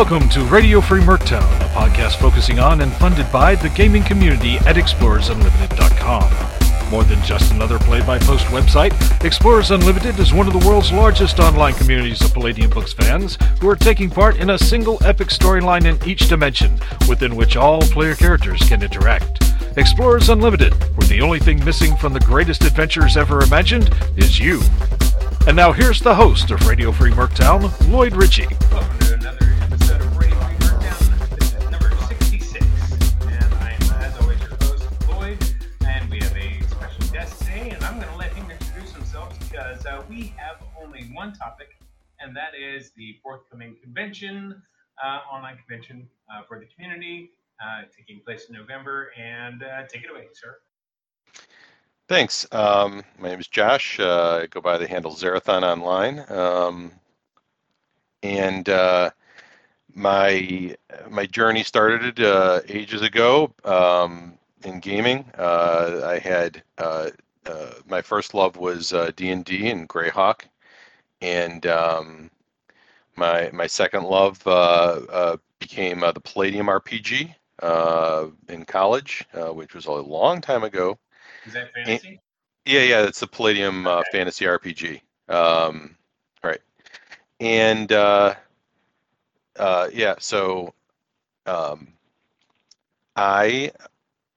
Welcome to Radio Free Merctown, a podcast focusing on and funded by the gaming community at ExplorersUnlimited.com. More than just another play-by-post website, Explorers Unlimited is one of the world's largest online communities of Palladium Books fans who are taking part in a single epic storyline in each dimension, within which all player characters can interact. Explorers Unlimited, where the only thing missing from the greatest adventures ever imagined is you. And now here's the host of Radio Free Merctown, Lloyd Ritchey. Convention, uh, online convention uh, for the community, uh, taking place in November. And take it away, sir. Thanks. Um, my name is Josh. I go by the handle Zarathon online. Um, and my my journey started uh, ages ago um, in gaming. Uh, I had uh, my first love was D and D and Greyhawk, and um, my my second love became the Palladium RPG in college, which was a long time ago. Is that fantasy? Yeah, yeah, it's the Palladium uh, Fantasy RPG. Um, right, and uh, uh, yeah, so um, I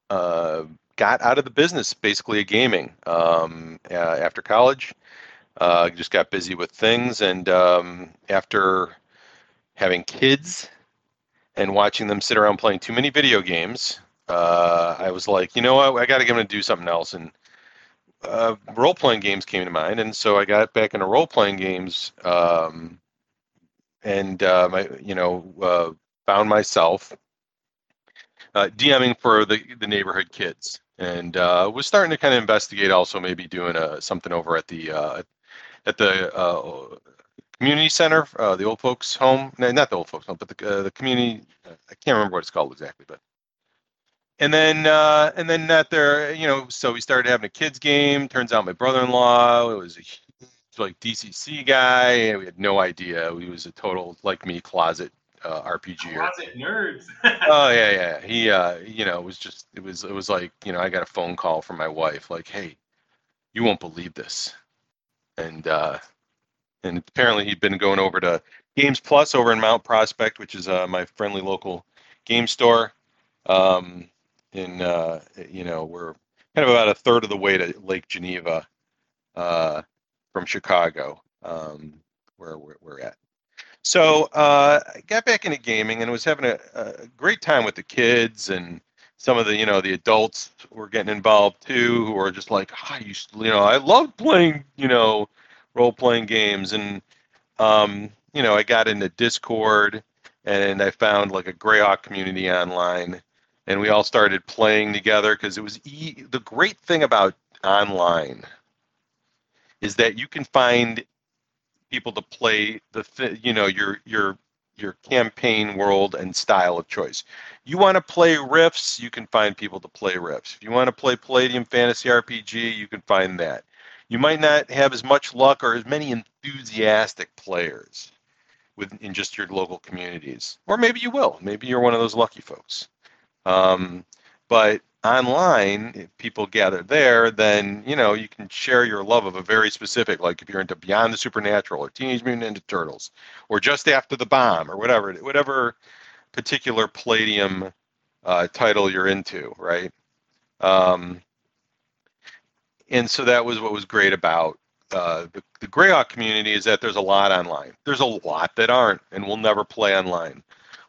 uh, got out of the business basically of gaming um, uh, after college. Uh, just got busy with things, and um, after having kids and watching them sit around playing too many video games, uh, I was like, you know what, I got to get them to do something else. And uh, role playing games came to mind, and so I got back into role playing games, um, and uh, my, you know, uh, found myself uh, DMing for the the neighborhood kids, and uh, was starting to kind of investigate also maybe doing a, something over at the at the community center, the old folks home, not the old folks home, but the the community. I can't remember what it's called exactly, but and then uh, and then that there, you know, so we started having a kids game. Turns out my brother-in-law it was a like DCC guy. We had no idea. He was a total like me closet uh, RPG. Closet nerds. oh yeah, yeah. He, uh, you know, it was just it was it was like you know I got a phone call from my wife like, hey, you won't believe this, and uh, and apparently he'd been going over to Games Plus over in Mount Prospect, which is uh, my friendly local game store. Um, in uh, you know we're kind of about a third of the way to Lake Geneva uh, from Chicago, um, where we're, at. So uh, I got back into gaming and was having a, a, great time with the kids and some of the you know the adults were getting involved too, who were just like, oh, I used to, you know I love playing you know role playing games. And um, you know I got into Discord and I found like a Greyhawk community online. And we all started playing together because it was e- the great thing about online is that you can find people to play the th- you know your your your campaign world and style of choice. You want to play Rifts, you can find people to play Rifts. If you want to play Palladium Fantasy RPG, you can find that. You might not have as much luck or as many enthusiastic players within just your local communities. Or maybe you will. Maybe you're one of those lucky folks. Um, but online, if people gather there, then you know you can share your love of a very specific, like if you're into Beyond the Supernatural or Teenage Mutant Ninja Turtles, or Just After the Bomb, or whatever, whatever particular Palladium uh, title you're into, right? Um, and so that was what was great about uh, the, the Greyhawk community is that there's a lot online. There's a lot that aren't and will never play online.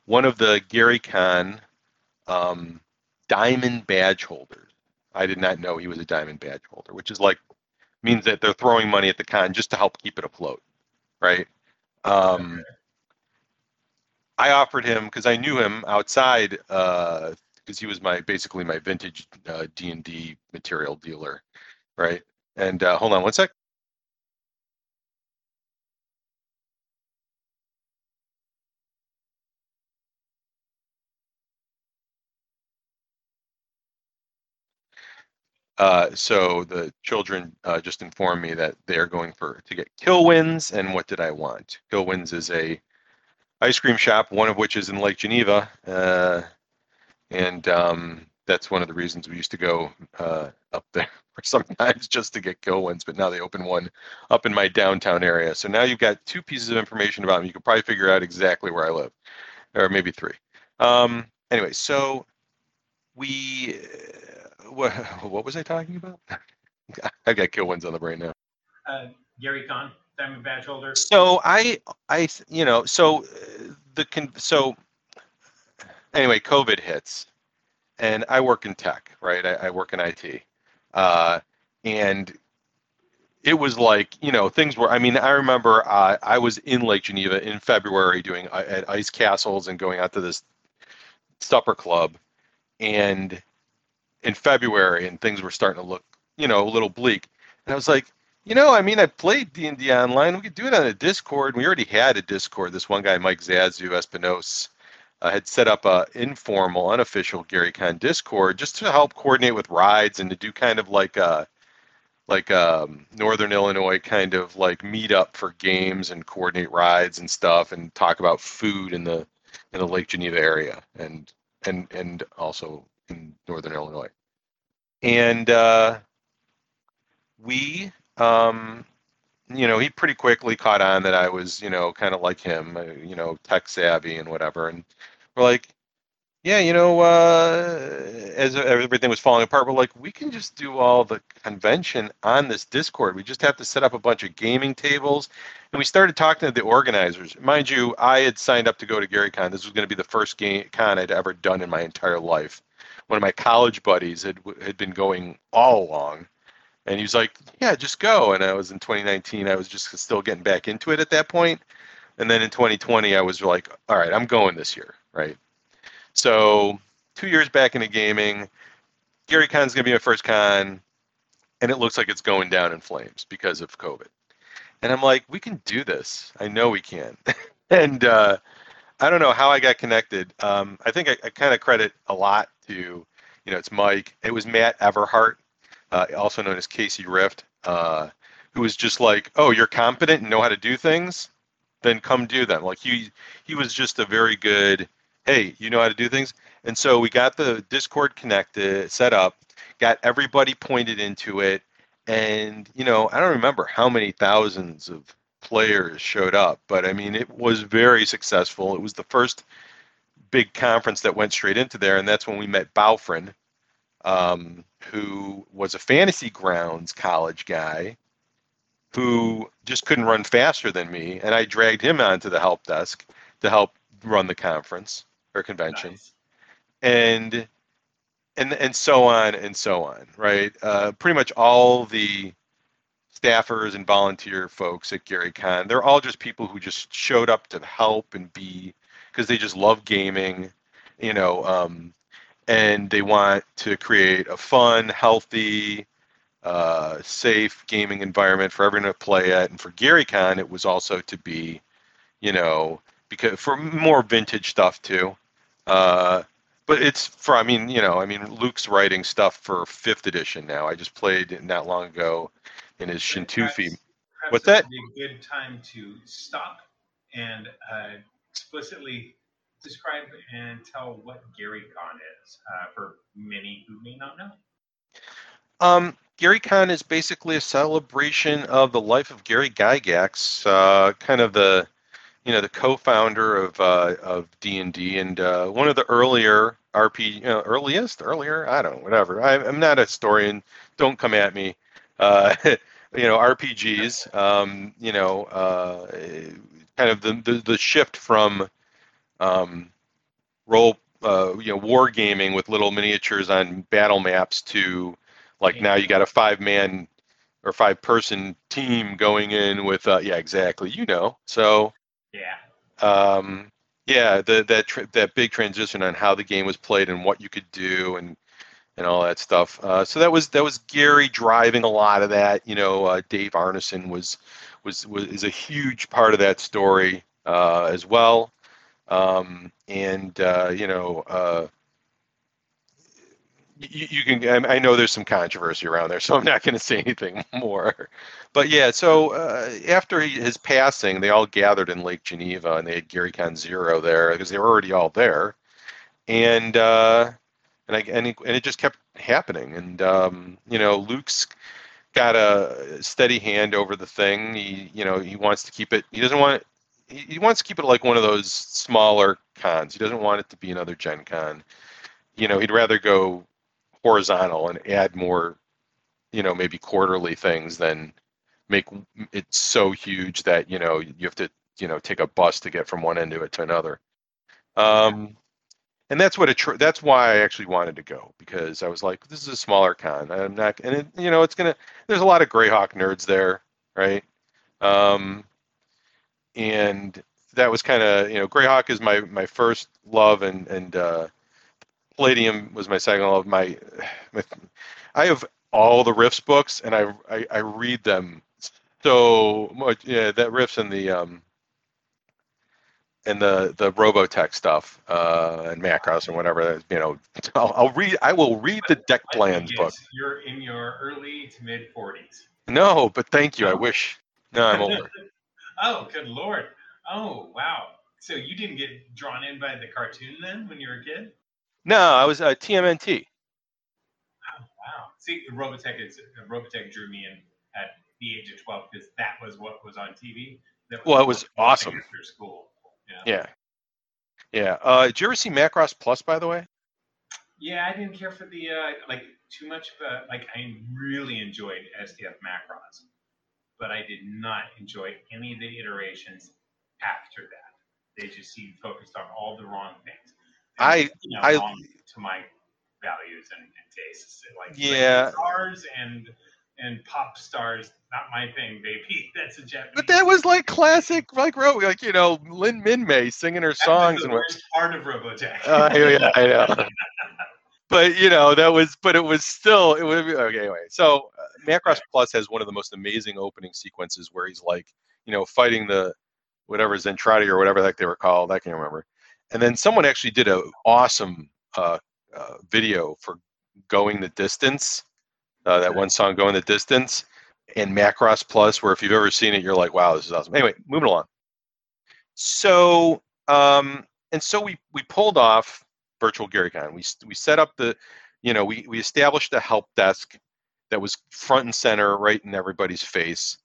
One of the Gary Con um, diamond badge holders. I did not know he was a diamond badge holder, which is like means that they're throwing money at the con just to help keep it afloat, right? Um, I offered him because I knew him outside because uh, he was my basically my vintage uh, D and D material dealer, right? And uh, hold on one sec. Uh, so the children uh, just informed me that they are going for to get Kilwins. And what did I want? Kill wins is a ice cream shop, one of which is in Lake Geneva, uh, and um, that's one of the reasons we used to go uh, up there sometimes just to get Kilwins. But now they open one up in my downtown area. So now you've got two pieces of information about me. You can probably figure out exactly where I live, or maybe three. Um, anyway, so we what what was I talking about? I've got Kilwins on the brain now. Uh, Gary Con, Diamond Badge holder. So I I you know so uh, the con so anyway COVID hits, and I work in tech, right? I, I work in IT, uh, and it was like you know things were. I mean, I remember uh, I was in Lake Geneva in February doing uh, at ice castles and going out to this supper club, and in February, and things were starting to look you know a little bleak. And I was like, you know, I mean, I played D and D online. We could do it on a Discord. We already had a Discord. This one guy, Mike Zazu Espinosa, uh, had set up a informal, unofficial Gary Con Discord just to help coordinate with rides and to do kind of like a like um, Northern Illinois kind of like meet up for games and coordinate rides and stuff and talk about food in the in the Lake Geneva area and and and also in Northern Illinois. And uh, we um, you know, he pretty quickly caught on that I was, you know, kind of like him, uh, you know, tech savvy and whatever. And we're like, yeah, you know, uh, as everything was falling apart, we're like, we can just do all the convention on this Discord. We just have to set up a bunch of gaming tables. And we started talking to the organizers. Mind you, I had signed up to go to GaryCon. This was going to be the first game con I'd ever done in my entire life. One of my college buddies had had been going all along and he was like, "Yeah, just go." And I was in 2019. I was just still getting back into it at that. And then in 2020, I was like, "All right, I'm going this year." Right. So two years back into gaming, Gary Con's gonna be my first con, and it looks like it's going down in flames because of COVID. And I'm like, "We can do this. I know we can." and uh, I don't know how I got connected. Um, I think I, I kind of credit a lot to, you know, it's Mike. It was Matt Everhart uh, also known as Casey Rift, uh, who was just like, "Oh, you're competent and know how to do things, then come do them." Like he he was just a very good, "Hey, you know how to do things." And so we got the Discord connected, set up, got everybody pointed into it, and you know, I don't remember how many thousands of players showed up, but I mean, it was very successful. It was the first big conference that went straight into there, and that's when we met Baufrin, um, who was a fantasy grounds college guy who just couldn't run faster than me. And I dragged him onto the help desk to help run the conference or convention. Nice. And and and so on and so on, right? Uh, pretty much all the staffers and volunteer folks at Gary Con, they're all just people who just showed up to help and be because they just love gaming, you know, um, and they want to create a fun, healthy, uh, safe gaming environment for everyone to play at. And for GaryCon, it was also to be, you know, because for more vintage stuff too. Uh, but it's for, I mean, you know, I mean, Luke's writing stuff for fifth edition now. I just played not long ago in his Shintufi. What's that? Be a good time to stop and uh, explicitly describe and tell what Gary Con is uh, for many who may not know? Um, Gary Con is basically a celebration of the life of Gary Gygax, uh, kind of the, you know, the co-founder of uh, of D and D and uh, one of the earlier RP, you know, earliest, earlier, I don't whatever. I, am not a historian. Don't come at me. Uh, you know, RPGs. Um, you know, uh, kind of the, the the shift from um, role, uh, you know, war gaming with little miniatures on battle maps to like now you got a five man or five person team going in with, uh, yeah, exactly, you know. So yeah, um, yeah, the, that tr- that big transition on how the game was played and what you could do and and all that stuff. Uh, so that was that was Gary driving a lot of that. You know, uh, Dave Arneson was was was is a huge part of that story uh, as well. Um, and uh, you know, uh, you, you can. I know there's some controversy around there, so I'm not going to say anything more. But yeah, so uh, after his passing, they all gathered in Lake Geneva, and they had GaryCon Zero there because they were already all there, and uh, and I and, he, and it just kept happening. And um, you know, Luke's got a steady hand over the thing. He you know he wants to keep it. He doesn't want. He, wants to keep it like one of those smaller cons. He doesn't want it to be another Gen Con. You know, he'd rather go horizontal and add more, you know, maybe quarterly things than make it so huge that you know you have to you know take a bus to get from one end of it to another. Um, and that's what it. That's why I actually wanted to go because I was like, this is a smaller con. I'm not, and it, you know, it's gonna. There's a lot of Greyhawk nerds there, right? Um, and that was kind of you know, Greyhawk is my my first love, and and uh, Palladium was my second love. My, my I have all the Rifts books, and I, I, I read them so much. Yeah, that Rifts and the um and the the Robotech stuff uh, and Macross and whatever. You know, I'll, I'll read. I will read the deck plans book. You're in your early to mid forties. No, but thank you. I wish. No, I'm older. oh, good lord. Oh, wow. So you didn't get drawn in by the cartoon then when you were a kid? No, I was uh, TMNT. Oh, wow. See, Robotech is Robotech drew me in at the age of twelve because that was what was on TV. Was well, it was awesome. After school. Yeah. Yeah. yeah. Uh, did you ever see Macross Plus, by the way? Yeah, I didn't care for the uh, like too much of a like. I really enjoyed SDF Macross, but I did not enjoy any of the iterations after that. They just seemed focused on all the wrong things. I you know, I to my values and, and tastes. Like yeah, stars and and pop stars, not my thing, baby. That's a Japanese. But that was like classic, like like you know, Lynn Minmay singing her songs the and worst part of Robotech. Uh, yeah, I know. but you know that was, but it was still it would be okay. Anyway, so uh, Macross Plus has one of the most amazing opening sequences where he's like, you know, fighting the whatever Zentradi or whatever the heck they were called. I can't remember and then someone actually did an awesome uh, uh, video for going the distance uh, that one song going the distance and macross plus where if you've ever seen it you're like wow this is awesome anyway moving along so um, and so we we pulled off virtual GaryCon. We we set up the, you know, we we established a help desk that was front and center, right in everybody's face.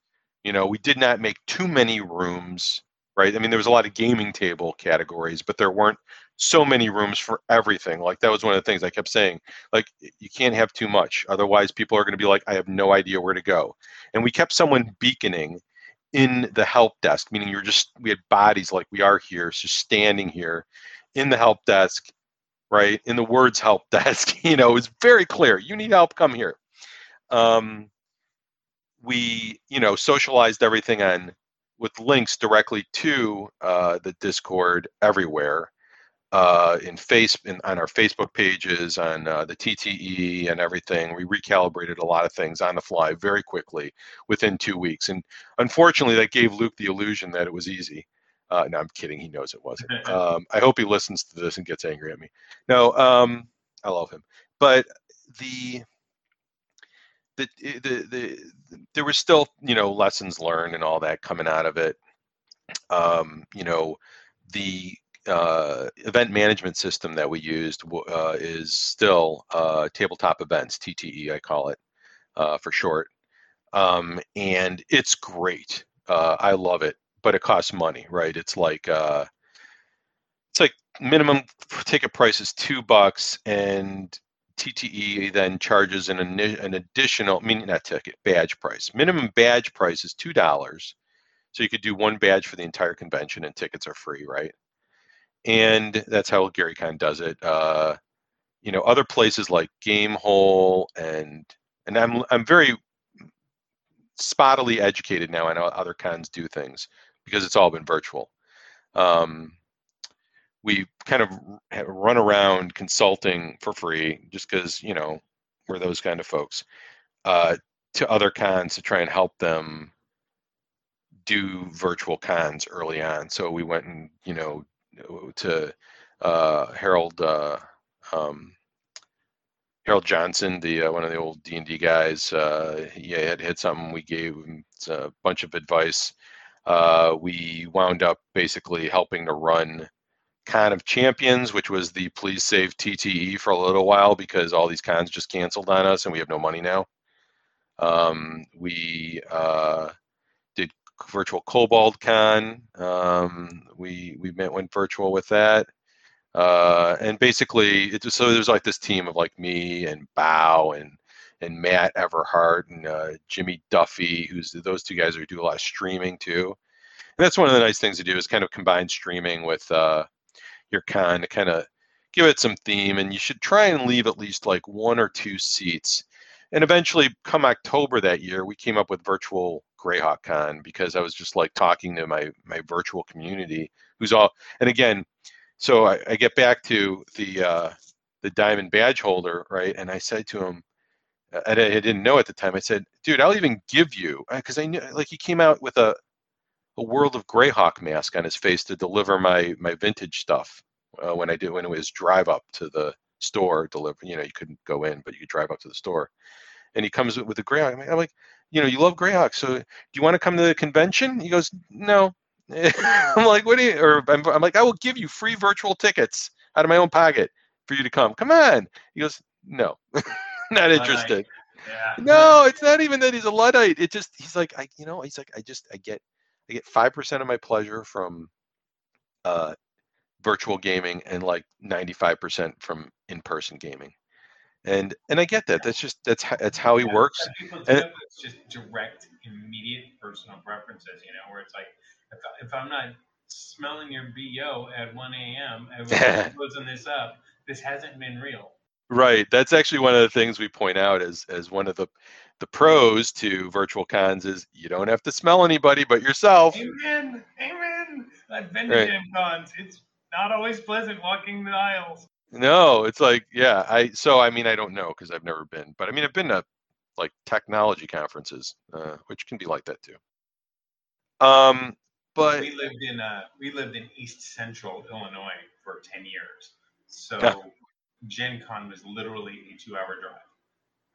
You know, we did not make too many rooms right? I mean, there was a lot of gaming table categories, but there weren't so many rooms for everything. Like that was one of the things I kept saying. Like you can't have too much, otherwise people are going to be like, I have no idea where to go. And we kept someone beaconing in the help desk, meaning you're just we had bodies like we are here, just standing here in the help desk, right? In the words help desk, you know, it's very clear. You need help, come here. Um, we, you know, socialized everything on with links directly to uh, the Discord everywhere, uh, in face in, on our Facebook pages, on uh, the TTE and everything. We recalibrated a lot of things on the fly very quickly within two weeks, and unfortunately, that gave Luke the illusion that it was easy. Uh, no, I'm kidding. He knows it wasn't. Um, I hope he listens to this and gets angry at me. No, um, I love him, but the the, the the there was still you know lessons learned and all that coming out of it. Um, you know, the uh, event management system that we used uh, is still uh, tabletop events TTE I call it uh, for short, um, and it's great. Uh, I love it, but it costs money, right? It's like uh, it's like minimum ticket price is two bucks and TTE then charges an, an additional, meaning not ticket, badge price. Minimum badge price is $2. So you could do one badge for the entire convention and tickets are free, right? And that's how GaryCon does it. Uh, you know, other places like Gamehole and and I'm I'm very spottily educated now. I know other cons do things because it's all been virtual. Um, we kind of run around consulting for free just because you know we're those kind of folks uh, to other cons to try and help them do virtual cons early on so we went and you know to uh, harold uh, um, Harold Johnson, the uh, one of the old D and D guys, uh, he had hit something. We gave him a bunch of advice. Uh, we wound up basically helping to run kind of Champions, which was the Please Save TTE for a little while because all these cons just canceled on us and we have no money now. Um, we uh, virtual Kobold Con. Um, we we went, went virtual with that. Uh, and basically, it was, so there's like this team of like me and Bow and and Matt Everhart and uh, Jimmy Duffy, who's those two guys who do a lot of streaming too. And that's one of the nice things to do is kind of combine streaming with uh, your con to kind of give it some theme. And you should try and leave at least like one or two seats. And eventually, come October that year, we came up with virtual Greyhawk Con because I was just like talking to my my virtual community, who's all. And again, so I, I get back to the uh, the diamond badge holder, right? And I said to him, I, I didn't know at the time. I said, "Dude, I'll even give you," because I knew like he came out with a a World of Greyhawk mask on his face to deliver my my vintage stuff uh, when I did when it was drive up to the store deliver. You know, you couldn't go in, but you could drive up to the store. And he comes with a Greyhawk. I'm like, you know, you love Greyhawk, so do you want to come to the convention? He goes, no. I'm like, what do you? Or I'm, I'm like, I will give you free virtual tickets out of my own pocket for you to come. Come on. He goes, no, not interested. Yeah. No, it's not even that he's a luddite. It just he's like I, you know, he's like I just I get I get five percent of my pleasure from uh, virtual gaming and like ninety five percent from in person gaming, and and I get that. That's just that's how, that's how he yeah, works. And, it's just direct, immediate personal preferences. You know, where it's like if, if I'm not smelling your bo at 1 a.m. and closing this up, this hasn't been real. Right. That's actually one of the things we point out as as one of the the pros to virtual cons is you don't have to smell anybody but yourself. Amen. Amen. I've been to right. Cons. It's not always pleasant walking the aisles. No, it's like yeah. I so I mean I don't know because I've never been, but I mean I've been to like technology conferences, uh, which can be like that too. Um, but we lived in uh, we lived in East Central Illinois for ten years, so yeah. Gen Con was literally a two-hour drive.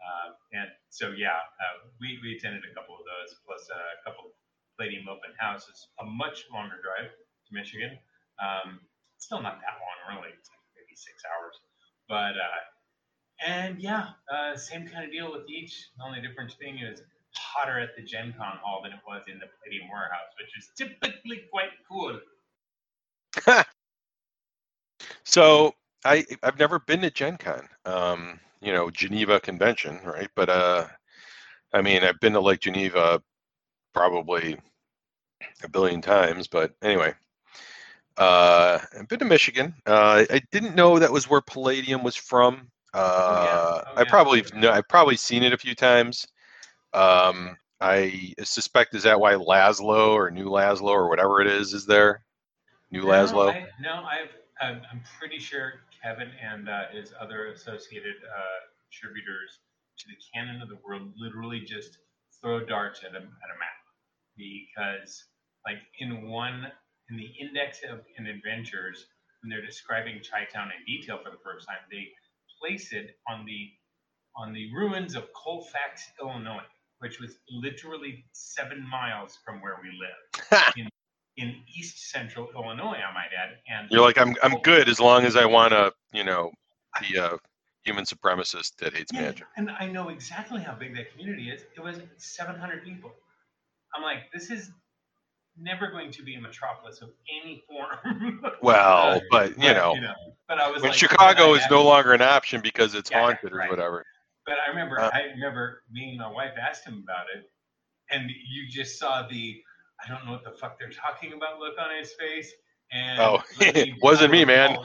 Uh, and so, yeah, uh, we, we attended a couple of those, plus a couple of Palladium open houses, a much longer drive to Michigan. Um, still not that long, really. It's like maybe six hours. But, uh, and yeah, uh, same kind of deal with each. The only difference being is hotter at the Gen Con hall than it was in the Palladium warehouse, which is typically quite cool. so I I've never been to Gen Con. Um, you know, Geneva Convention, right? But uh, I mean, I've been to Lake Geneva probably a billion times. But anyway, uh, I've been to Michigan. Uh, I didn't know that was where Palladium was from. Uh, oh, yeah. oh, yeah. I probably know, I've probably seen it a few times. Um, I suspect is that why Lazlo or New Lazlo or whatever it is is there? New no, Lazlo. I, no, I've I'm pretty sure Kevin and uh, his other associated uh, contributors to the canon of the world literally just throw darts at a, at a map because like in one in the index of in adventures when they're describing Chi-Town in detail for the first time they place it on the on the ruins of Colfax, Illinois, which was literally seven miles from where we live in in East Central Illinois, I might add. And you're like, I'm I'm good as long as I want to, you know, be a human supremacist that hates yeah, magic. And I know exactly how big that community is. It was 700 people. I'm like, this is never going to be a metropolis of any form. well, but you, but, know, you know, but I was when like, Chicago is no longer an option because it's yeah, haunted or right. whatever. But I remember, uh, I remember me and my wife asked him about it, and you just saw the I don't know what the fuck they're talking about look on his face. And oh, it wasn't me, man.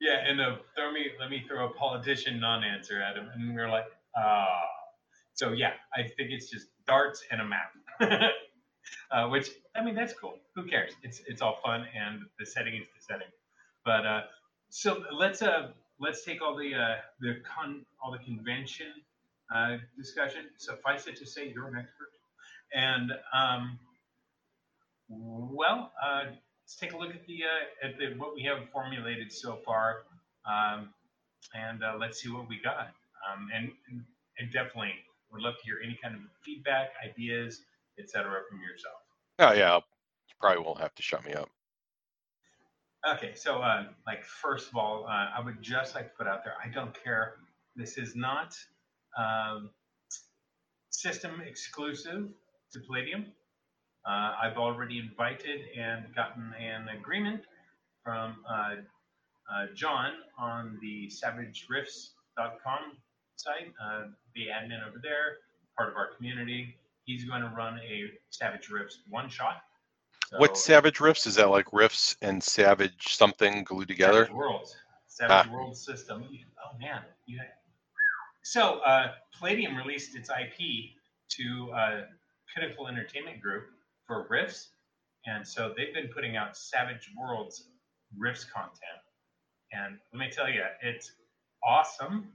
yeah, and uh, throw me, let me throw a politician non-answer at him, and we are like, ah. Uh, so yeah, I think it's just darts and a map. uh, which I mean, that's cool. Who cares? It's it's all fun, and the setting is the setting. But uh, so let's uh let's take all the uh the con all the convention uh discussion. Suffice it to say, you're an expert, and um well, uh, let's take a look at the uh, at the what we have formulated so far, um, and uh, let's see what we got. Um, and, and definitely would love to hear any kind of feedback, ideas, etc. from yourself. Oh yeah, you probably won't have to shut me up. Okay, so uh, like first of all, uh, I would just like to put out there, I don't care. This is not um, system exclusive to Palladium. Uh, I've already invited and gotten an agreement from uh, uh, John on the SavageRifts.com site, uh, the admin over there, part of our community. He's going to run a Savage Rifts one shot. So, What's Savage Rifts? Is that like Rifts and Savage something glued together? Savage Worlds. Savage Ah. World System. Oh man. You so uh, Palladium released its IP to uh, Pinnacle Entertainment Group for Rifts, and so they've been putting out Savage Worlds Rifts content. And let me tell you, it's awesome.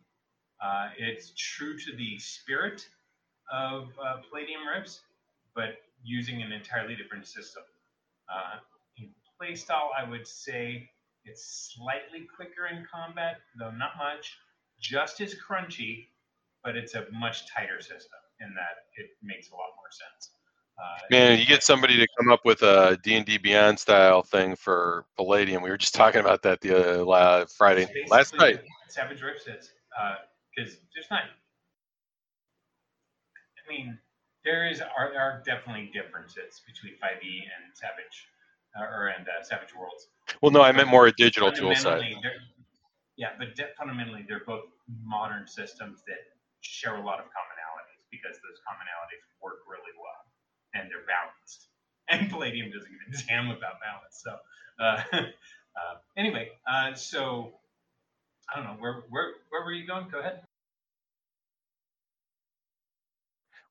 Uh, it's true to the spirit of uh, Palladium Rifts, but using an entirely different system. Uh, in playstyle, I would say it's slightly quicker in combat, though not much. Just as crunchy, but it's a much tighter system in that it makes a lot more sense. Uh, Man, you get somebody to come up with a D&D Beyond style thing for Palladium. We were just talking about that the uh, Friday, last night. Savage Rifts is because there's not. I mean, there is are, there are definitely differences between 5e and Savage, uh, or and uh, Savage Worlds. Well, no, I meant more a digital tool side. Yeah, but de- fundamentally, they're both modern systems that share a lot of commonalities because those commonalities work really well and they're balanced. And Palladium doesn't give a damn about balance. So, uh, uh, anyway, uh, so I don't know where where where were you going? Go ahead.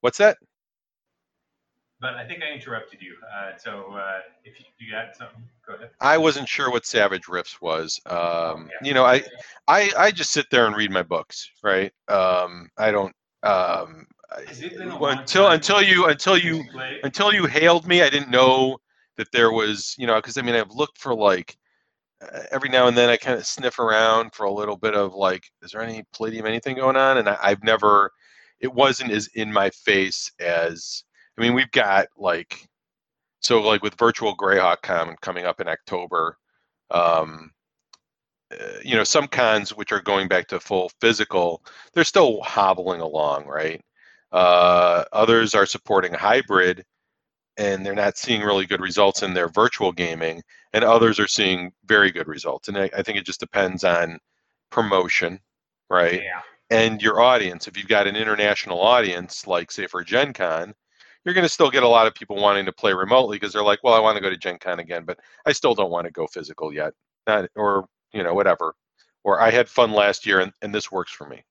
What's that? But I think I interrupted you. Uh, so uh, if you, you got something, go ahead. I wasn't sure what Savage Rifts was. Um, yeah. You know, I, I I just sit there and read my books, right? Um, I don't. Um, I- Has it been a well, long until until you until you until you hailed me, I didn't know that there was, you know, because I mean, I've looked for like uh, every now and then I kind of sniff around for a little bit of like, is there any Palladium anything going on? And I, I've never, it wasn't as in my face as, I mean, we've got like, so like with Virtual Greyhawk Con coming up in October, um, uh, you know, some cons which are going back to full physical, they're still hobbling along, right? Uh, others are supporting hybrid and they're not seeing really good results in their virtual gaming, and others are seeing very good results. And I, I think it just depends on promotion, right? Yeah. And your audience. If you've got an international audience, like say for Gen Con, you're going to still get a lot of people wanting to play remotely because they're like, well, I want to go to Gen Con again, but I still don't want to go physical yet. Not, or, you know, whatever. Or I had fun last year and, and this works for me.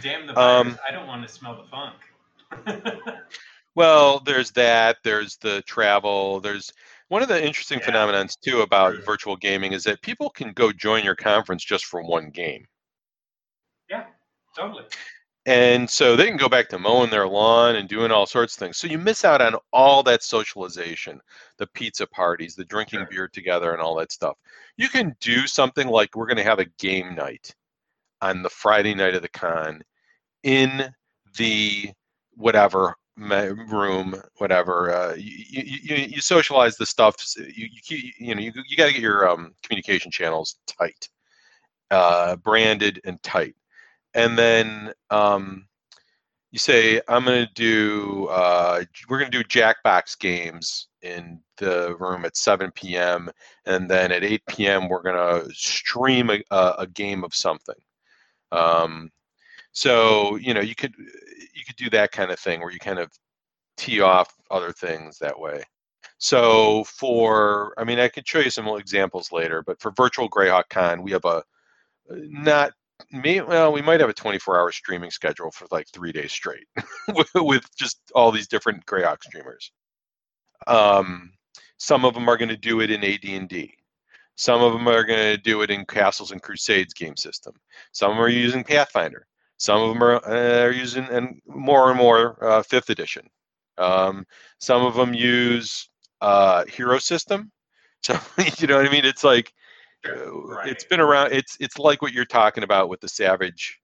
Damn the virus! Um, I don't want to smell the funk. Well, there's that. There's the travel. There's one of the interesting Yeah. phenomenons too about True. virtual gaming is that people can go join your conference just for one game. yeah, totally. And so they can go back to mowing their lawn and doing all sorts of things. So you miss out on all that socialization, the pizza parties, the drinking Sure. beer together, and all that stuff. You can do something like we're going to have a game night on the Friday night of the con in the whatever room, whatever. Uh, you, you, you, you socialize the stuff. You, you, you know, you, you got to get your um, communication channels tight, uh, branded and tight and then um, you say i'm going to do uh, we're going to do jackbox games in the room at 7 p.m and then at 8 p.m we're going to stream a, a, game of something. Um, so you know you could you could do that kind of thing where you kind of tee off other things that way. So for i mean i could show you some examples later but for virtual greyhawk con we have a not me well we might have a 24 hour streaming schedule for like three days straight with, just all these different greyhawk streamers. Um, some of them are going to do it in ad&d some of them are going to do it in castles and crusades game system. Some of them are using pathfinder. Some of them are, uh, are using and more and more uh, fifth edition. Um, some of them use uh, hero system. So you know what i mean? It's like Right. it's been around it's it's like what you're talking about with the Savage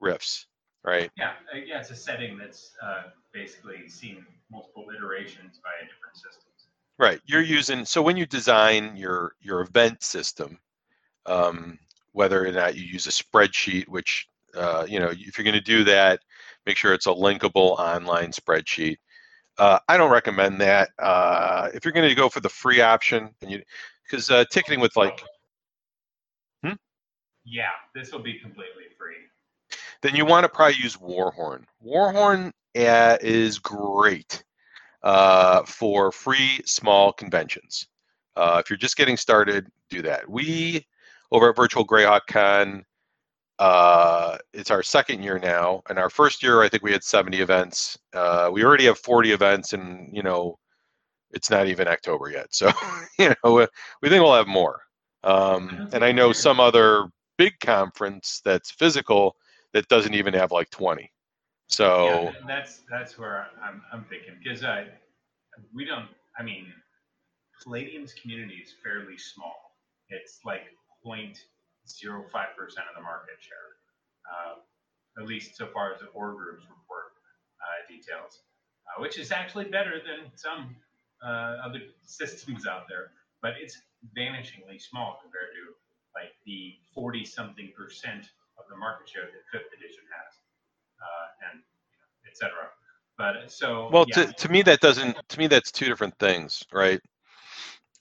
Rifts, right? Yeah, uh, yeah, it's a setting that's uh, basically seen multiple iterations by different systems. Right. You're using so when you design your your event system, um, whether or not you use a spreadsheet, which uh, you know if you're going to do that, make sure it's a linkable online spreadsheet. Uh, I don't recommend that. Uh, if you're going to go for the free option, and you because uh, ticketing with like Yeah, this will be completely free. then you want to probably use Warhorn. Warhorn uh, is great uh, for free small conventions. Uh, if you're just getting started, do that. We over at Virtual Greyhawk Con, uh, it's our second year now, and our first year I think we had 70 events. Uh, we already have 40 events, and you know, it's not even October yet, so you know we think we'll have more. Um, and I know some other big conference that's physical that doesn't even have like 20. So Yeah, that's that's where I'm I'm thinking because I we don't. I mean, Palladium's community is fairly small. It's like 0.05 percent of the market share, uh, at least so far as the org groups report uh, details, uh, which is actually better than some uh, other systems out there. But it's vanishingly small compared to like the 40 something percent of the market share that fifth edition has, uh, and you know, et cetera. But so Well, yeah. to, to me that doesn't. To me, that's two different things, right?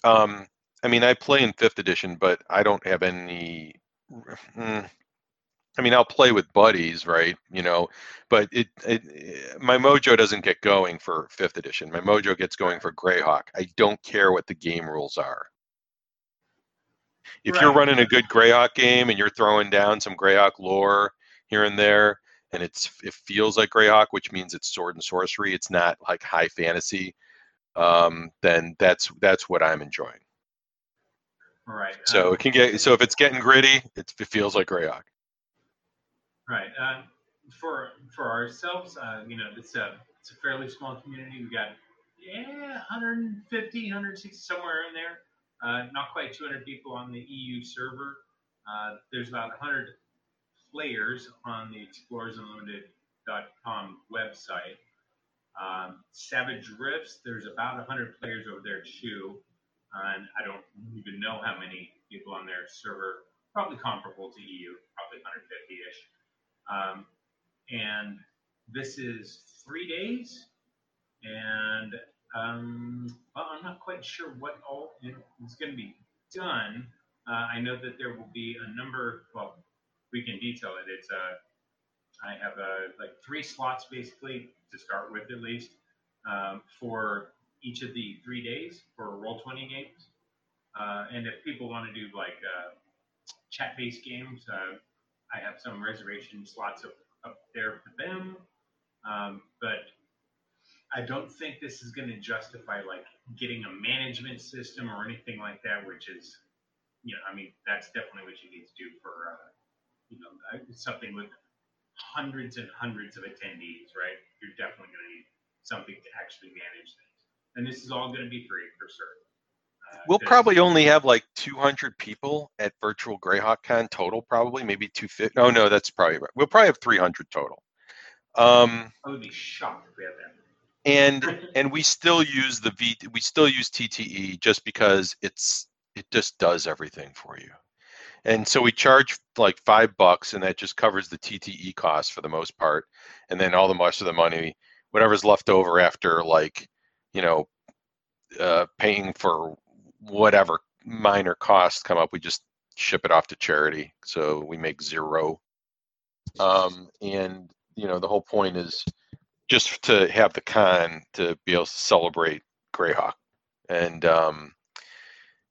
Um, I mean, I play in fifth edition, but I don't have any. mm, I mean, I'll play with buddies, right? You know, but it, it my mojo doesn't get going for fifth edition. My mojo gets going for Greyhawk. I don't care what the game rules are. If you're running a good Greyhawk game and you're throwing down some Greyhawk lore here and there, and it's it feels like Greyhawk, which means it's sword and sorcery. It's not like high fantasy. Um, then that's that's what I'm enjoying. right. So um, it can get so if it's getting gritty, it's, it feels like Greyhawk. Right. Uh, for for ourselves, uh, you know, it's a it's a fairly small community. We got yeah, 150, 160 somewhere in there. Uh, not quite 200 people on the EU server. Uh, there's about 100 players on the ExplorersUnlimited.com website. Um, Savage Rifts, there's about 100 players over there too. And I don't even know how many people on their server. Probably comparable to EU, probably 150 ish. Um, and this is three days. And um, well, I'm not quite sure what all is going to be done. Uh, I know that there will be a number. Well, we can detail it. It's uh, I have uh, like three slots basically to start with at least um, for each of the three days for roll 20 games. Uh, and if people want to do like uh, chat-based games, uh, I have some reservation slots up, up there for them. Um, but I don't think this is going to justify like getting a management system or anything like that, which is, you know, I mean, that's definitely what you need to do for, uh, you know, uh, something with hundreds and hundreds of attendees, right? You're definitely going to need something to actually manage things. And this is all going to be free for sure. Uh, we'll probably only have like 200 people at Virtual Greyhawk Con total, probably maybe 250. Oh no, that's probably right. We'll probably have 300 total. Um, I would be shocked if we had that. And and we still use the V. We still use TTE just because it's it just does everything for you. And so we charge like five bucks, and that just covers the TTE cost for the most part. And then all the rest of the money, whatever's left over after like, you know, uh, paying for whatever minor costs come up, we just ship it off to charity. So we make zero. Um, and you know, the whole point is just to have the con to be able to celebrate Greyhawk. And um,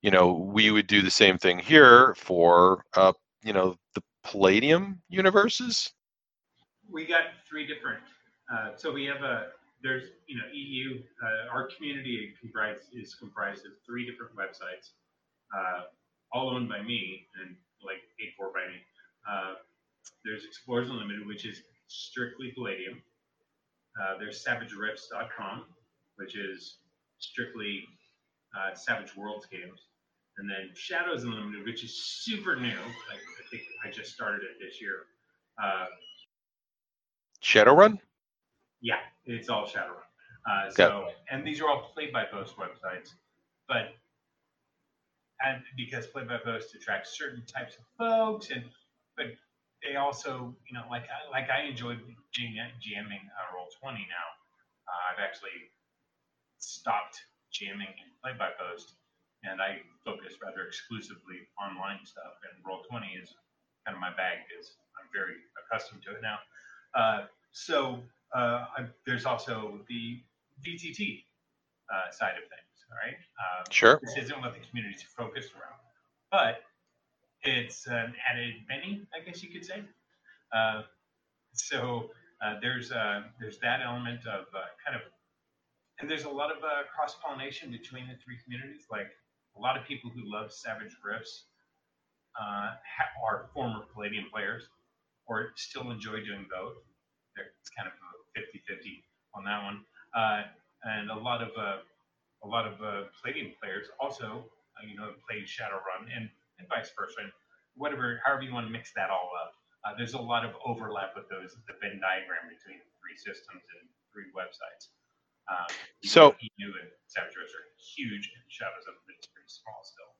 you know, we would do the same thing here for uh, you know, the Palladium universes. we got three different. Uh, so we have a there's you know EU. Uh, our community comprised is comprised of three different websites, uh, all owned by me and like paid for by me. Uh, there's Explorers Unlimited, which is strictly Palladium. Uh, there's SavageRifts.com, which is strictly uh, Savage Worlds games. And then Shadows Unlimited, which is super new. Like, I think I just started it this year. Uh, Shadowrun. Yeah, it's all Shadowrun. Uh, so, and these are all Play by Post websites, but and because Play by Post attracts certain types of folks, and but they also, you know, like like I enjoy GMing uh, Roll Twenty now. Uh, I've actually stopped jamming in Play by Post, and I focus rather exclusively online stuff. And Roll Twenty is kind of my bag because I'm very accustomed to it now. Uh, so uh, I, there's also the VTT uh, side of things. All right. Um, sure. This isn't what the community is focused around, but it's an added Benny, I guess you could say. Uh, so uh, there's uh, there's that element of uh, kind of, and there's a lot of uh, cross pollination between the three communities. Like a lot of people who love Savage Rifts uh, are former Palladium players, or still enjoy doing both. It's kind of 50-50 on that one, and a lot of a lot of Palladium players also, you know, play Shadowrun and and vice versa. And whatever, however you want to mix that all up. Uh, there's a lot of overlap with those the Venn diagram between three systems and three websites. Um, so EU and Savage are huge, and Shadows of it's pretty small still.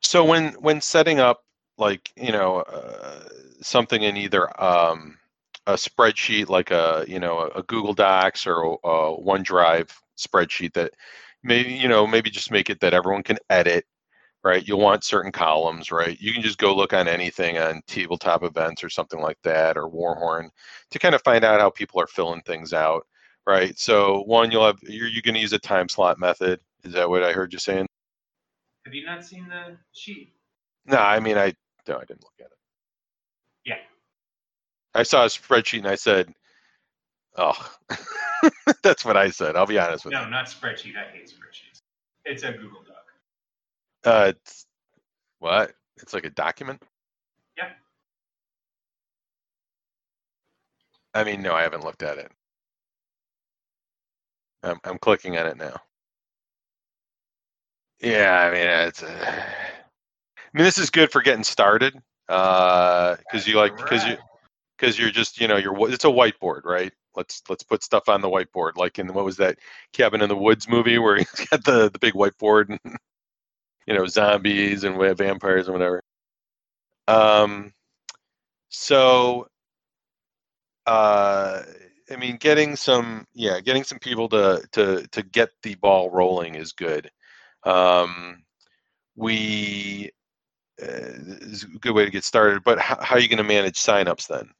So when when setting up like you know uh, something in either um, a spreadsheet like a you know a Google Docs or a OneDrive spreadsheet that maybe you know maybe just make it that everyone can edit right? You'll want certain columns, right? You can just go look on anything on tabletop events or something like that or Warhorn to kind of find out how people are filling things out, right? So one, you'll have you're, you're going to use a time slot method. Is that what I heard you saying? Have you not seen the sheet? No, I mean I no, I didn't look at it. Yeah. I saw a spreadsheet and I said, "Oh, that's what I said." I'll be honest with no, you. No, not spreadsheet. I hate spreadsheets. It's a Google Doc. Uh, it's, what? It's like a document? Yeah. I mean, no, I haven't looked at it. I'm, I'm clicking on it now. Yeah, I mean, it's. Uh, I mean, this is good for getting started, because uh, you like because you because you're just you know you're it's a whiteboard, right? Let's let's put stuff on the whiteboard, like in what was that Cabin in the Woods movie where he's got the the big whiteboard and you know zombies and vampires and whatever. Um, so uh, I mean, getting some yeah, getting some people to to to get the ball rolling is good. Um, we uh, is a good way to get started. But how, how are you going to manage signups then?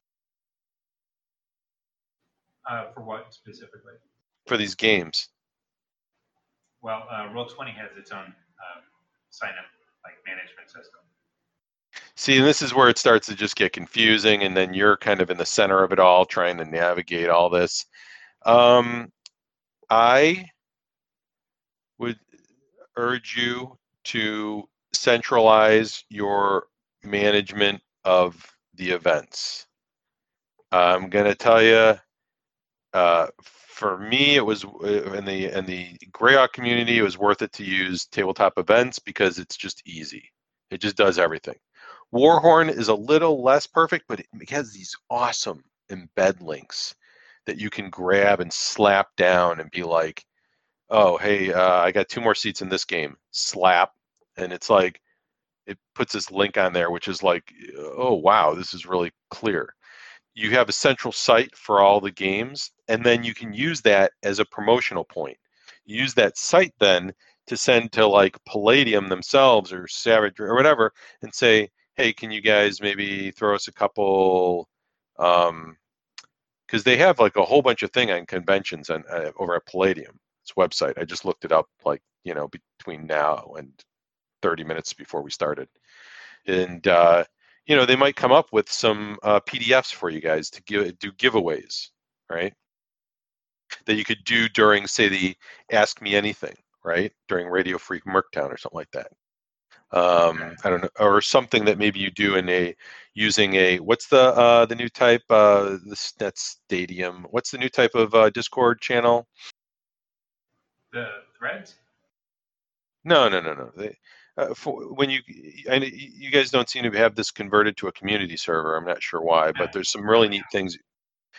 Uh, for what specifically? For these games. Well, uh, Roll20 has its own sign up like management system. See, and this is where it starts to just get confusing, and then you're kind of in the center of it all, trying to navigate all this. Um, I would urge you to centralize your management of the events. I'm going to tell you, uh, for me, it was uh, in the in the Greyhawk community. It was worth it to use tabletop events because it's just easy. It just does everything. Warhorn is a little less perfect, but it has these awesome embed links that you can grab and slap down and be like, "Oh, hey, uh, I got two more seats in this game." Slap, and it's like it puts this link on there, which is like, "Oh, wow, this is really clear." you have a central site for all the games, and then you can use that as a promotional point. Use that site then to send to like Palladium themselves or Savage or whatever, and say, hey, can you guys maybe throw us a couple? Um, because they have like a whole bunch of thing on conventions and uh, over at Palladium. Its website. I just looked it up like you know between now and 30 minutes before we started, and uh, you know, they might come up with some uh, PDFs for you guys to give, do giveaways, right? That you could do during, say, the Ask Me Anything, right? During Radio Free Merctown or something like that. Um, I don't know, or something that maybe you do in a using a what's the uh, the new type uh, the net stadium? What's the new type of uh, Discord channel? The threads. No, no, no, no. They, uh, for when you I, you guys don't seem to have this converted to a community server. I'm not sure why, but there's some really neat things.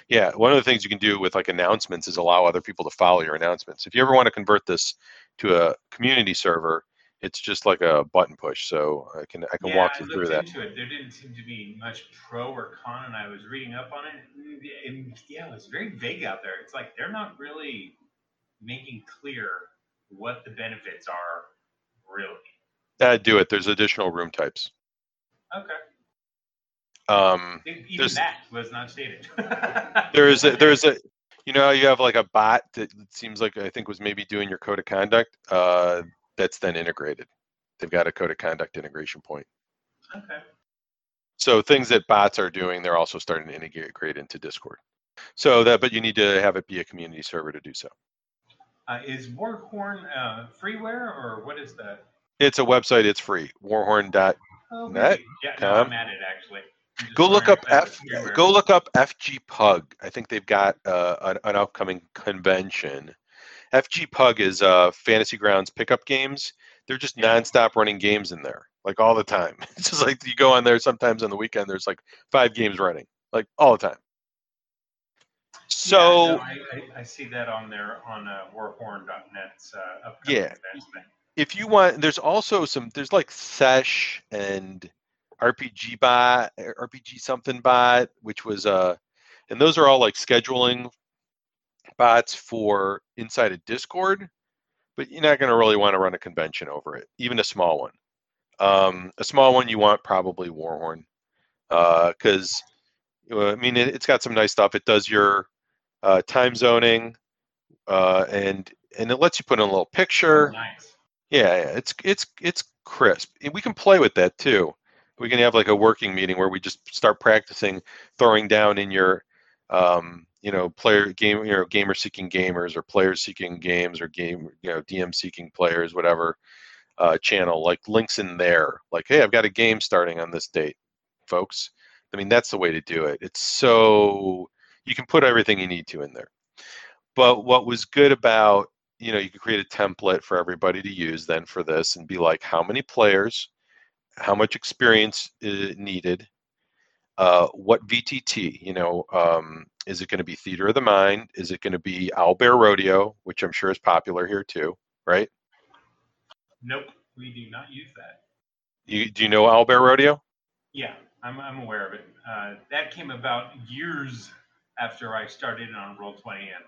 Yeah, one of the things you can do with like announcements is allow other people to follow your announcements. If you ever want to convert this to a community server, it's just like a button push. So I can I can yeah, walk you looked through that. into it. There didn't seem to be much pro or con, and I was reading up on it. And yeah, it was very vague out there. It's like they're not really making clear what the benefits are, really. Uh, do it. There's additional room types. Okay. Um, Even that was not stated. there is a, there's a you know you have like a bot that seems like I think was maybe doing your code of conduct. Uh, that's then integrated. They've got a code of conduct integration point. okay. So things that bots are doing, they're also starting to integrate into Discord. So that, but you need to have it be a community server to do so. Uh, is Warhorn uh, freeware or what is that? It's a website. It's free. Warhorn dot. Oh, Net? Yeah, no. I'm at it actually. Go look up F. Go look up FG Pug. I think they've got uh, an, an upcoming convention. FG Pug is uh, Fantasy Grounds pickup games. They're just nonstop running games in there, like all the time. It's just like you go on there. Sometimes on the weekend, there's like five games running, like all the time. So yeah, no, I, I, I see that on there on uh, warhorn.net's uh, upcoming Yeah. if you want, there's also some. There's like Sesh and RPG bot, RPG something bot, which was uh, and those are all like scheduling bots for inside of Discord. But you're not going to really want to run a convention over it, even a small one. Um, a small one you want probably Warhorn, because I mean it, it's got some nice stuff. It does your uh, time zoning, uh, and and it lets you put in a little picture. Nice. Yeah, it's it's it's crisp. We can play with that too. We can have like a working meeting where we just start practicing throwing down in your, um, you know, player game, you know, gamer seeking gamers or players seeking games or game, you know, DM seeking players, whatever uh, channel, like links in there. Like, hey, I've got a game starting on this date, folks. I mean, that's the way to do it. It's so you can put everything you need to in there. But what was good about you know you could create a template for everybody to use then for this and be like how many players how much experience is needed uh, what vtt you know um, is it going to be theater of the mind is it going to be owlbear rodeo which i'm sure is popular here too right Nope, we do not use that. you, do you know owlbear rodeo Yeah, I'm, I'm aware of it. Uh, that came about years after I started on Roll20, and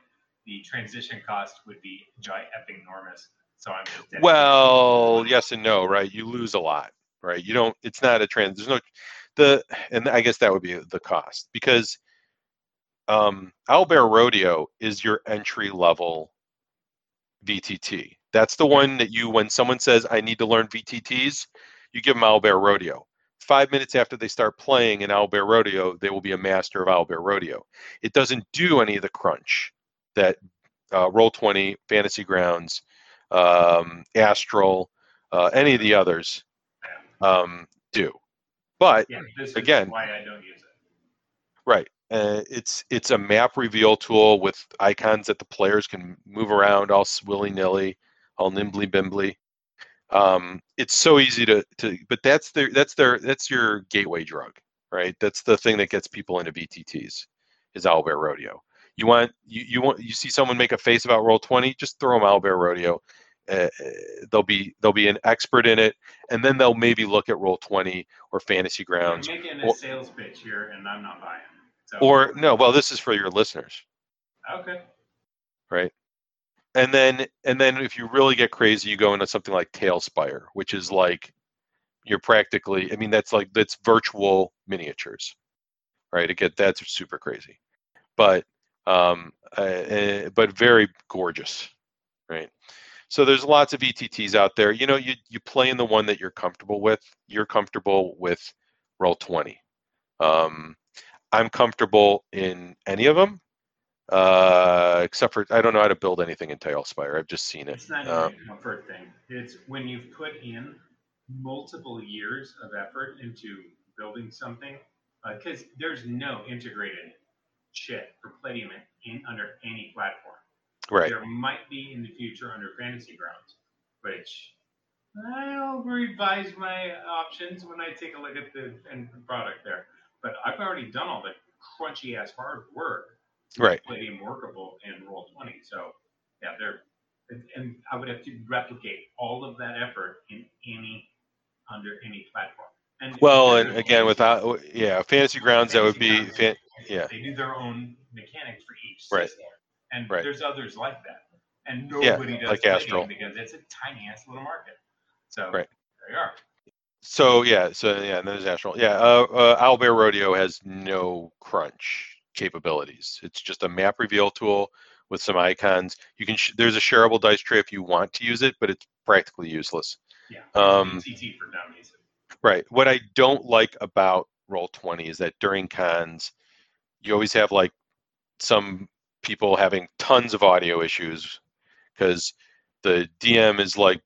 the transition cost would be epping enormous. So I'm well yes and no right you lose a lot right? You don't it's not a trans there's no the and i guess that would be the cost because um owlbear rodeo is your entry level vtt that's the one that you when someone says i need to learn vtts you give them owlbear rodeo. Five minutes after they start playing in owlbear rodeo they will be a master of owlbear rodeo. It doesn't do any of the crunch that uh, roll 20 fantasy grounds um, astral uh, any of the others um, do but Yeah, Again. why I don't use it. Right. Uh, it's it's a map reveal tool with icons that the players can move around all willy nilly, all nimbly bimbly. Um, it's so easy to to, but that's their that's their that's your gateway drug, right? That's the thing that gets people into VTTs, is Owlbear Rodeo. You want you you want you see someone make a face about Roll Twenty, just throw them Owlbear Rodeo. Uh, they'll be they'll be an expert in it, and then they'll maybe look at Roll Twenty or Fantasy I'm Grounds making or- a sales pitch here, and I'm not buying. So, or no. Well, this is for your listeners. okay, right? And then and then if you really get crazy, you go into something like TaleSpire, which is like you're practically I mean that's like that's virtual miniatures. Right? Again, that's super crazy. But um uh, but very gorgeous, right? So there's lots of VTTs out there. You know, you you play in the one that you're comfortable with. You're comfortable with roll 20. Um I'm comfortable in any of them uh, except for I don't know how to build anything in TaleSpire. I've just seen it. it's not Uh, even a comfort thing. It's when you've put in multiple years of effort into building something, because there's no integrated shit for Palladium in under any platform. Right. There might be in the future under Fantasy Grounds, which I'll revise my options when I take a look at the end product there. But I've already done all the crunchy ass hard work Right. Palladium workable in Roll Twenty. So yeah, they're and- I would have to replicate all of that effort in any under any platform. And Well, and again, without yeah, fantasy grounds that would be Fantasy fan, yeah. They do their own mechanics for each Right. system, and Right. there's others like that. And Yeah, nobody does like Astral. because it's a tiny ass little market. So Right. there you are. So yeah, so yeah, and there's Astral. Yeah, uh, uh, Owlbear Rodeo has no crunch capabilities. It's just a map reveal tool with some icons. You can sh- there's a shareable dice tray if you want to use it, but it's practically useless. Yeah. Um, CT for dummies. Right. What I don't like about Roll20 is that during cons, you always have like some people having tons of audio issues because the DM is like,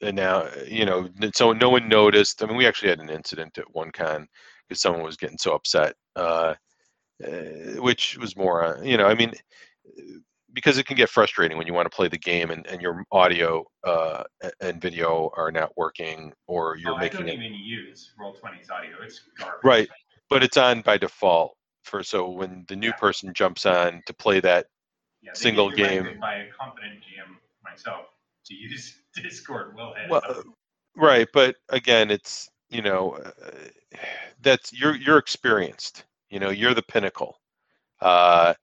and now you know, so no one noticed. I mean, we actually had an incident at one con because someone was getting so upset, uh, uh, which was more, uh, you know, I mean, because it can get frustrating when you want to play the game and, and your audio uh, and video are not working or you're oh, I making don't it even use Roll 20's audio. It's garbage. Right. but it's on by default for so when the new person jumps on to play that Yeah, they single get directed game. by a competent GM myself to use Discord. Well, heads well up. uh, right but again it's you know uh, that's you're you're experienced you know you're the pinnacle uh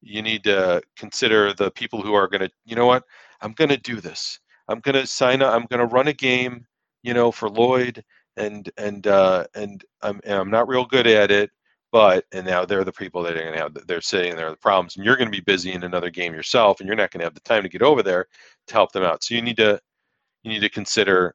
you need to consider the people who are going to you know what i'm going to do this i'm going to sign up i'm going to run a game you know for lloyd and and uh and i'm and i'm not real good at it but and now they're the people that are going to have they're sitting there the problems and you're going to be busy in another game yourself and you're not going to have the time to get over there to help them out. So you need to you need to consider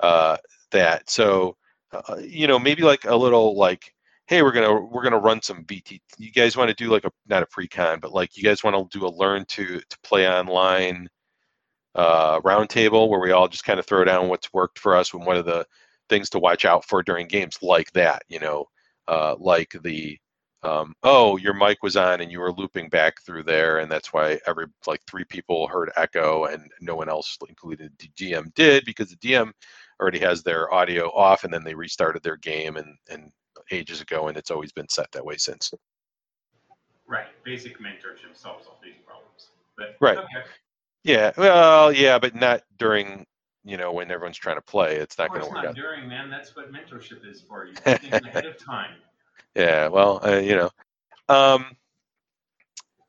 uh that. So uh, you know maybe like a little like hey we're gonna we're gonna run some vt you guys want to do like a not a pre-con but like you guys want to do a learn to to play online uh roundtable where we all just kind of throw down what's worked for us and what are the things to watch out for during games like that you know uh like the um, oh your mic was on and you were looping back through there and that's why every like three people heard echo and no one else included the dm did because the dm already has their audio off and then they restarted their game and and ages ago and it's always been set that way since Right. Basic mentorship solves all these problems. But Right. Okay. yeah well yeah but not during you know when everyone's trying to play it's not going to work not out during, man. That's what mentorship is for. You ahead of time. yeah well uh, you know um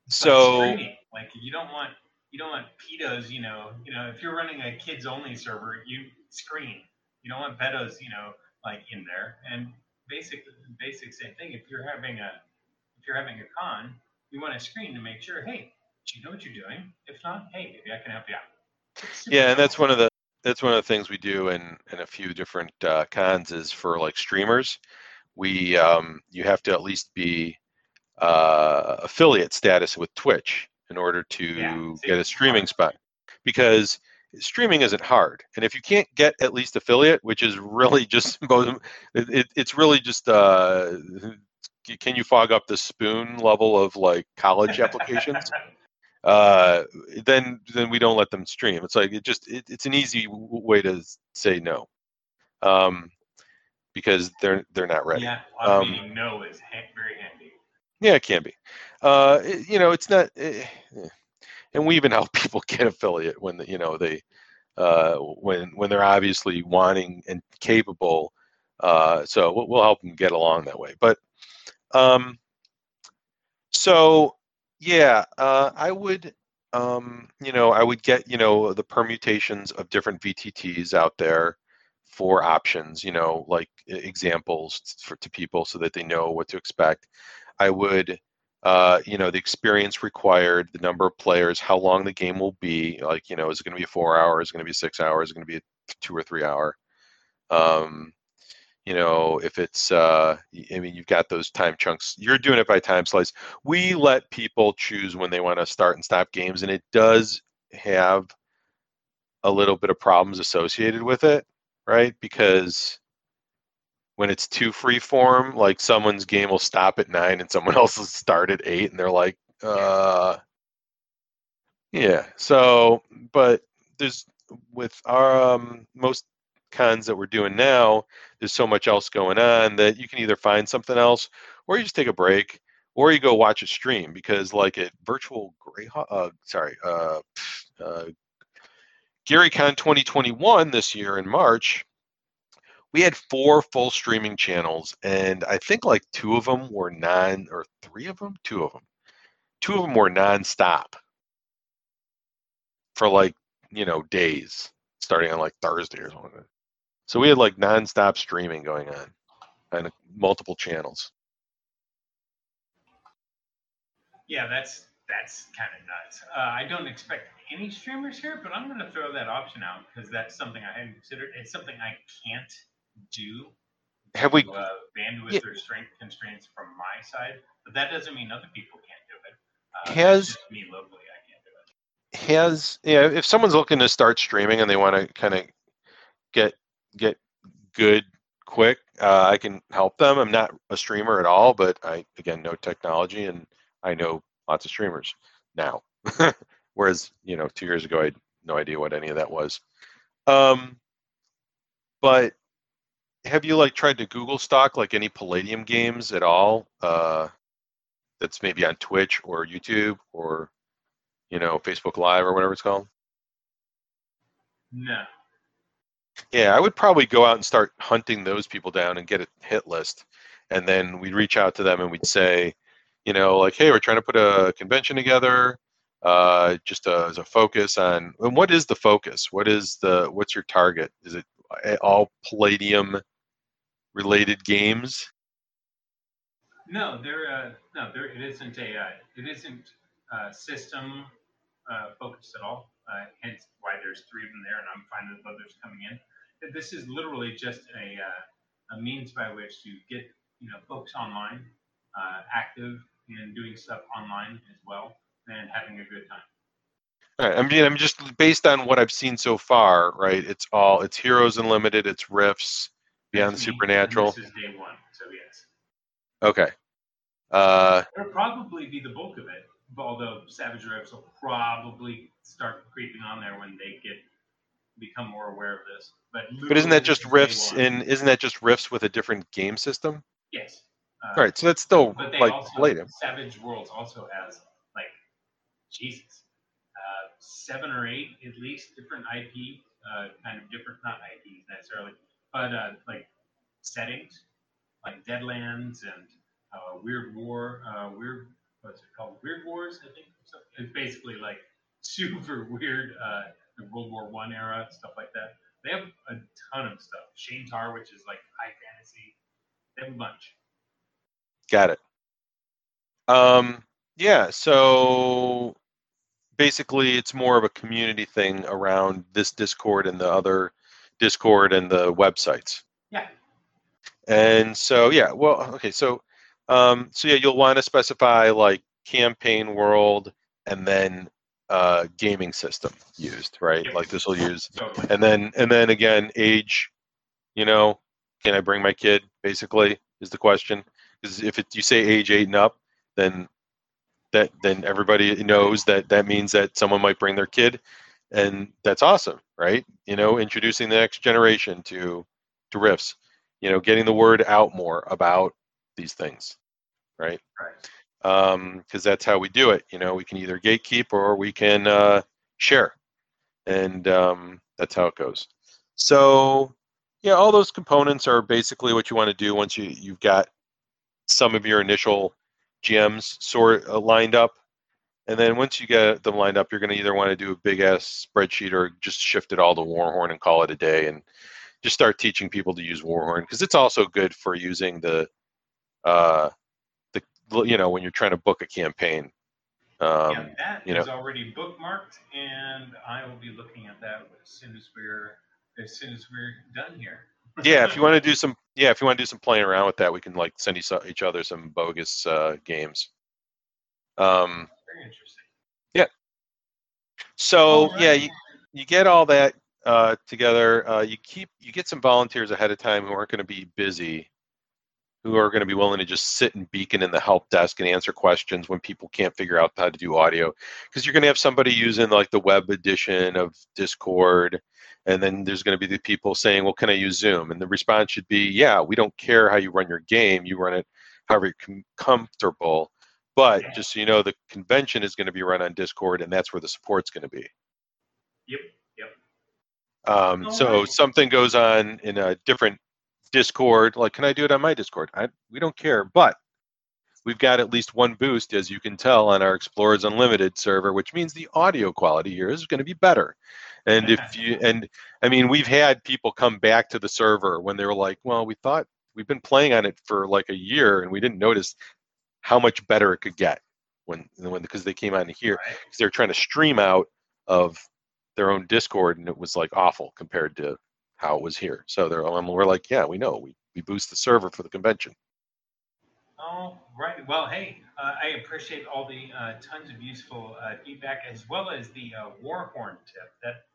so like you don't want you don't want pedos. You know, you know, if you're running a kids only server, you screen. You don't want pedos. You know, like in there. And basic basic same thing. If you're having a if you're having a con, you want to screen to make sure. Hey, do you know what you're doing? If not, hey, maybe I can help you out. Yeah and that's one of the that's one of the things we do in in a few different uh, cons is for like streamers we um, you have to at least be uh, affiliate status with twitch in order to Yeah, get a streaming spot because streaming isn't hard and if you can't get at least affiliate which is really just both it, it, it's really just uh, can you fog up the spoon level of like college applications uh, then then we don't let them stream. It's like it just it, it's an easy w- way to say no, um, because they're they're not ready. Yeah, Um, no is ha- very handy. Yeah, it can be. Uh, it- you know, it's not, eh, eh. and we even help people get affiliate when the, you know they uh, when when they're obviously wanting and capable. Uh, so we'll, we'll help them get along that way. But um, so yeah, uh, I would. Um, you know, I would get you know the permutations of different VTTs out there for options. You know, like examples for to people so that they know what to expect. I would, uh, you know, the experience required, the number of players, how long the game will be. Like, you know, is it going to be four hours? Is it going to be six hours? Is it going to be a two or three hour? Um, you know, if it's, uh, I mean, you've got those time chunks. You're doing it by time slice. We let people choose when they want to start and stop games, and it does have a little bit of problems associated with it, right? Because when it's too free form, like someone's game will stop at nine and someone else will start at eight, and they're like, uh, yeah. So, but there's with our um, most cons that we're doing now, there's so much else going on that you can either find something else, or you just take a break, or you go watch a stream because like at virtual Greyhawk, uh, sorry, uh, uh, GaryCon 2021 this year in March, we had four full streaming channels, and I think like two of them were non, or three of them, two of them, two of them were non-stop. For like you know days, starting on like Thursday or something. So we had like non-stop streaming going on on multiple channels. Yeah, that's that's kind of nuts. Uh, I don't expect any streamers here, but I'm going to throw that option out because that's something I hadn't considered. It's something I can't do. Have we? Uh, bandwidth Yeah. or strength constraints from my side, but that doesn't mean other people can't do it. Uh, Has- me locally, I can't do it. has yeah if someone's looking to start streaming and they want to kind of get get good quick uh, i can help them i'm not a streamer at all but i again know technology and i know lots of streamers now whereas you know two years ago i had no idea what any of that was um but have you like tried to google stock like any palladium games at all uh that's maybe on twitch or youtube or you know, Facebook Live or whatever it's called. No. Yeah, I would probably go out and start hunting those people down and get a hit list. And then we'd reach out to them and we'd say, you know, like, hey, we're trying to put a convention together, uh, just uh as a focus on. And what is the focus? What is the what's your target? Is it all Palladium related games? No, there. Uh, no, there. It isn't a. It isn't uh, system uh, focused at all. Uh, hence why there's three of them there, and I'm fine with others coming in. This is literally just a uh, a means by which to get you know folks online, uh, active and doing stuff online as well, and having a good time. All right, I mean, I'm just based on what I've seen so far, right? It's all it's Heroes Unlimited, it's Rifts, Beyond the That's me, and Supernatural. This is day one, so yes. Okay. Uh, It'll probably be the bulk of it, although Savage Rifts will probably start creeping on there when they get become more aware of this. But but isn't that just one. in? Isn't that just Rifts with a different game system? Yes. Uh, All right, so that's still But they like also. Savage Worlds also has like Jesus, uh, seven or eight at least different IP, uh, kind of different not IPs necessarily, but uh, like settings, like Deadlands and uh, Weird War, uh, Weird what's it called? Weird Wars, I think. It's basically like super weird, uh, the World War One era stuff like that. They have a ton of stuff. Shaintar, which is like high fantasy. They have a bunch. Got it. Um, yeah, so basically it's more of a community thing around this Discord and the other Discord and the websites. Yeah. And so yeah, well, okay, so um, so yeah, you'll want to specify like campaign world and then uh, gaming system used, right? Like this will use Totally. and then and then again age you know can i bring my kid basically is the question because if it, you say age eight and up then that then everybody knows that that means that someone might bring their kid and that's awesome right you know introducing the next generation to to Rifts you know getting the word out more about these things right Right. um because that's how we do it you know we can either gatekeep or we can uh share and um, that's how it goes. So, yeah, all those components are basically what you want to do once you you've got some of your initial GMs sort uh, lined up, and then once you get them lined up, you're going to either want to do a big ass spreadsheet or just shift it all to Warhorn and call it a day, and just start teaching people to use Warhorn because it's also good for using the uh, the you know when you're trying to book a campaign. Um, yeah, that is you know. already bookmarked, and I will be looking at that as soon as we're as soon as we're done here. yeah if you want to do some yeah if you want to do some playing around with that we can like send each other some bogus uh, games um Very interesting. Yeah. So All yeah you, you get all that uh, together uh, you keep you get some volunteers ahead of time who aren't going to be busy who are going to be willing to just sit and beacon in the help desk and answer questions when people can't figure out how to do audio because you're going to have somebody using like the web edition of discord and then there's going to be the people saying well can i use zoom and the response should be yeah we don't care how you run your game you run it however you're com- comfortable But just so you know, the convention is going to be run on Discord, and that's where the support's going to be. Yep. Yep. Um, All so right. something goes on in a different Discord, like, can I do it on my Discord? I, we don't care, but we've got at least one boost, as you can tell, on our Explorers Unlimited server, which means the audio quality here is going to be better. And if you, and I mean, we've had people come back to the server when they were like, well, we thought we've been playing on it for like a year and we didn't notice how much better it could get when, when because they came on here because they were trying to stream out of their own Discord, and it was like awful compared to how it was here. So they're, um, we're like, yeah, we know, we we boost the server for the convention. All right. Well, hey, uh, I appreciate all the uh, tons of useful uh, feedback as well as the uh, Warhorn tip. That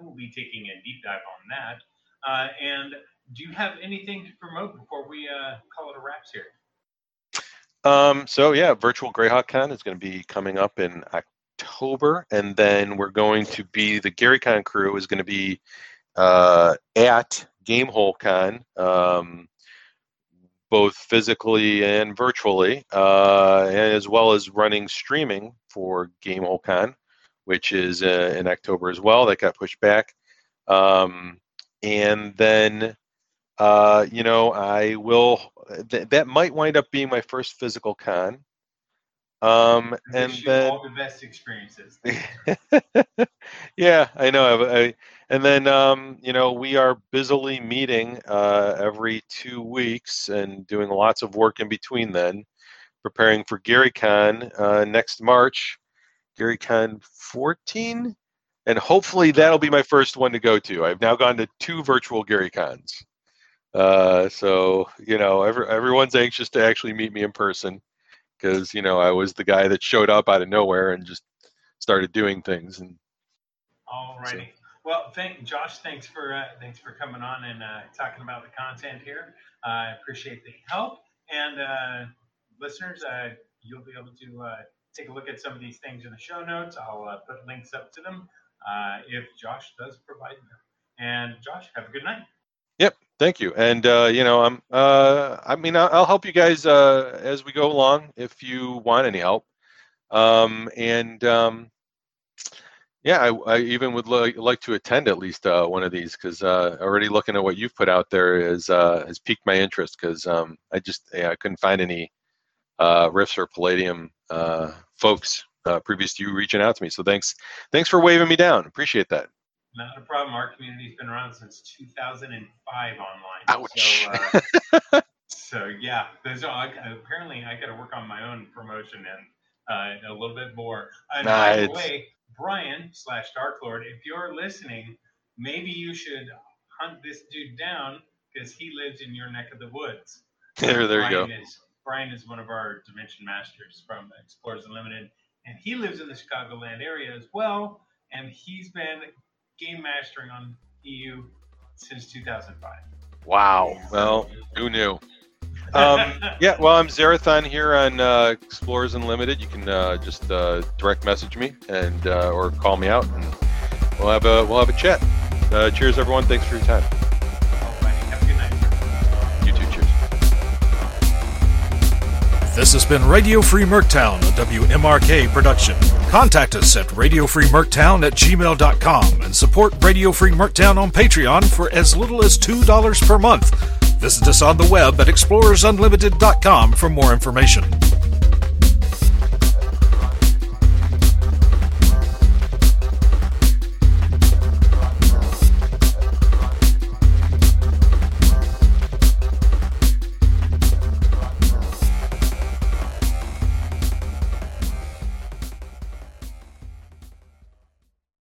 I will be taking a deep dive on that. Uh, and do you have anything to promote before we uh, call it a wraps here? Um, so yeah, virtual Greyhawk Con is going to be coming up in October, and then we're going to be the GaryCon crew is going to be uh, at Gamehole Con, um, both physically and virtually, uh, and as well as running streaming for Gamehole Con, which is uh, in October as well. That got pushed back, um, and then uh, you know, I will. Th- that might wind up being my first physical con. Um, and then, all the best experiences. yeah, I know. I, I, and then, um, you know, we are busily meeting uh, every two weeks and doing lots of work in between. Then, preparing for GaryCon uh, next March, GaryCon 14, and hopefully that'll be my first one to go to. I've now gone to two virtual GaryCons. Uh, so you know, every, everyone's anxious to actually meet me in person because you know I was the guy that showed up out of nowhere and just started doing things. And All righty. Well, thank Josh. Thanks for uh, thanks for coming on and uh, talking about the content here. Uh, I appreciate the help. And uh, listeners, uh, you'll be able to uh, take a look at some of these things in the show notes. I'll uh, put links up to them uh, if Josh does provide them. And Josh, have a good night. Yep. Thank you. And uh, you know, I'm uh, I mean, I'll, help you guys uh, as we go along if you want any help. Um, and um, yeah, I, I even would like like to attend at least uh, one of these because uh, already looking at what you've put out there is uh, has piqued my interest because um, I just yeah, I couldn't find any uh, Rifts or Palladium uh, folks uh, previous to you reaching out to me. So thanks thanks for waving me down. Appreciate that. Not a problem. Our community's been around since 2005 online. Ouch. So, uh, so yeah, there's apparently I got to work on my own promotion and uh, a little bit more. And Nah, by the way, Brian slash Dark Lord, if you're listening, maybe you should hunt this dude down because he lives in your neck of the woods. there, there you go. Brian Is, Brian is one of our Dimension Masters from Explorers Unlimited, and he lives in the Chicagoland area as well. And he's been game mastering on EU since 2005. Wow. Well, who knew? Um, yeah, well, I'm Zarathon here on uh, Explorers Unlimited. You can uh, just uh, direct message me and uh, or call me out, and we'll have a we'll have a chat. Uh, cheers, everyone. Thanks for your time. Alrighty, have a good night. You too. Cheers. This has been Radio Free Merctown, a WMRK production. Contact us at radiofreemerctown at gmail.com and support Radio Free Merctown on Patreon for as little as $2 per month. Visit us on the web at explorersunlimited.com for more information.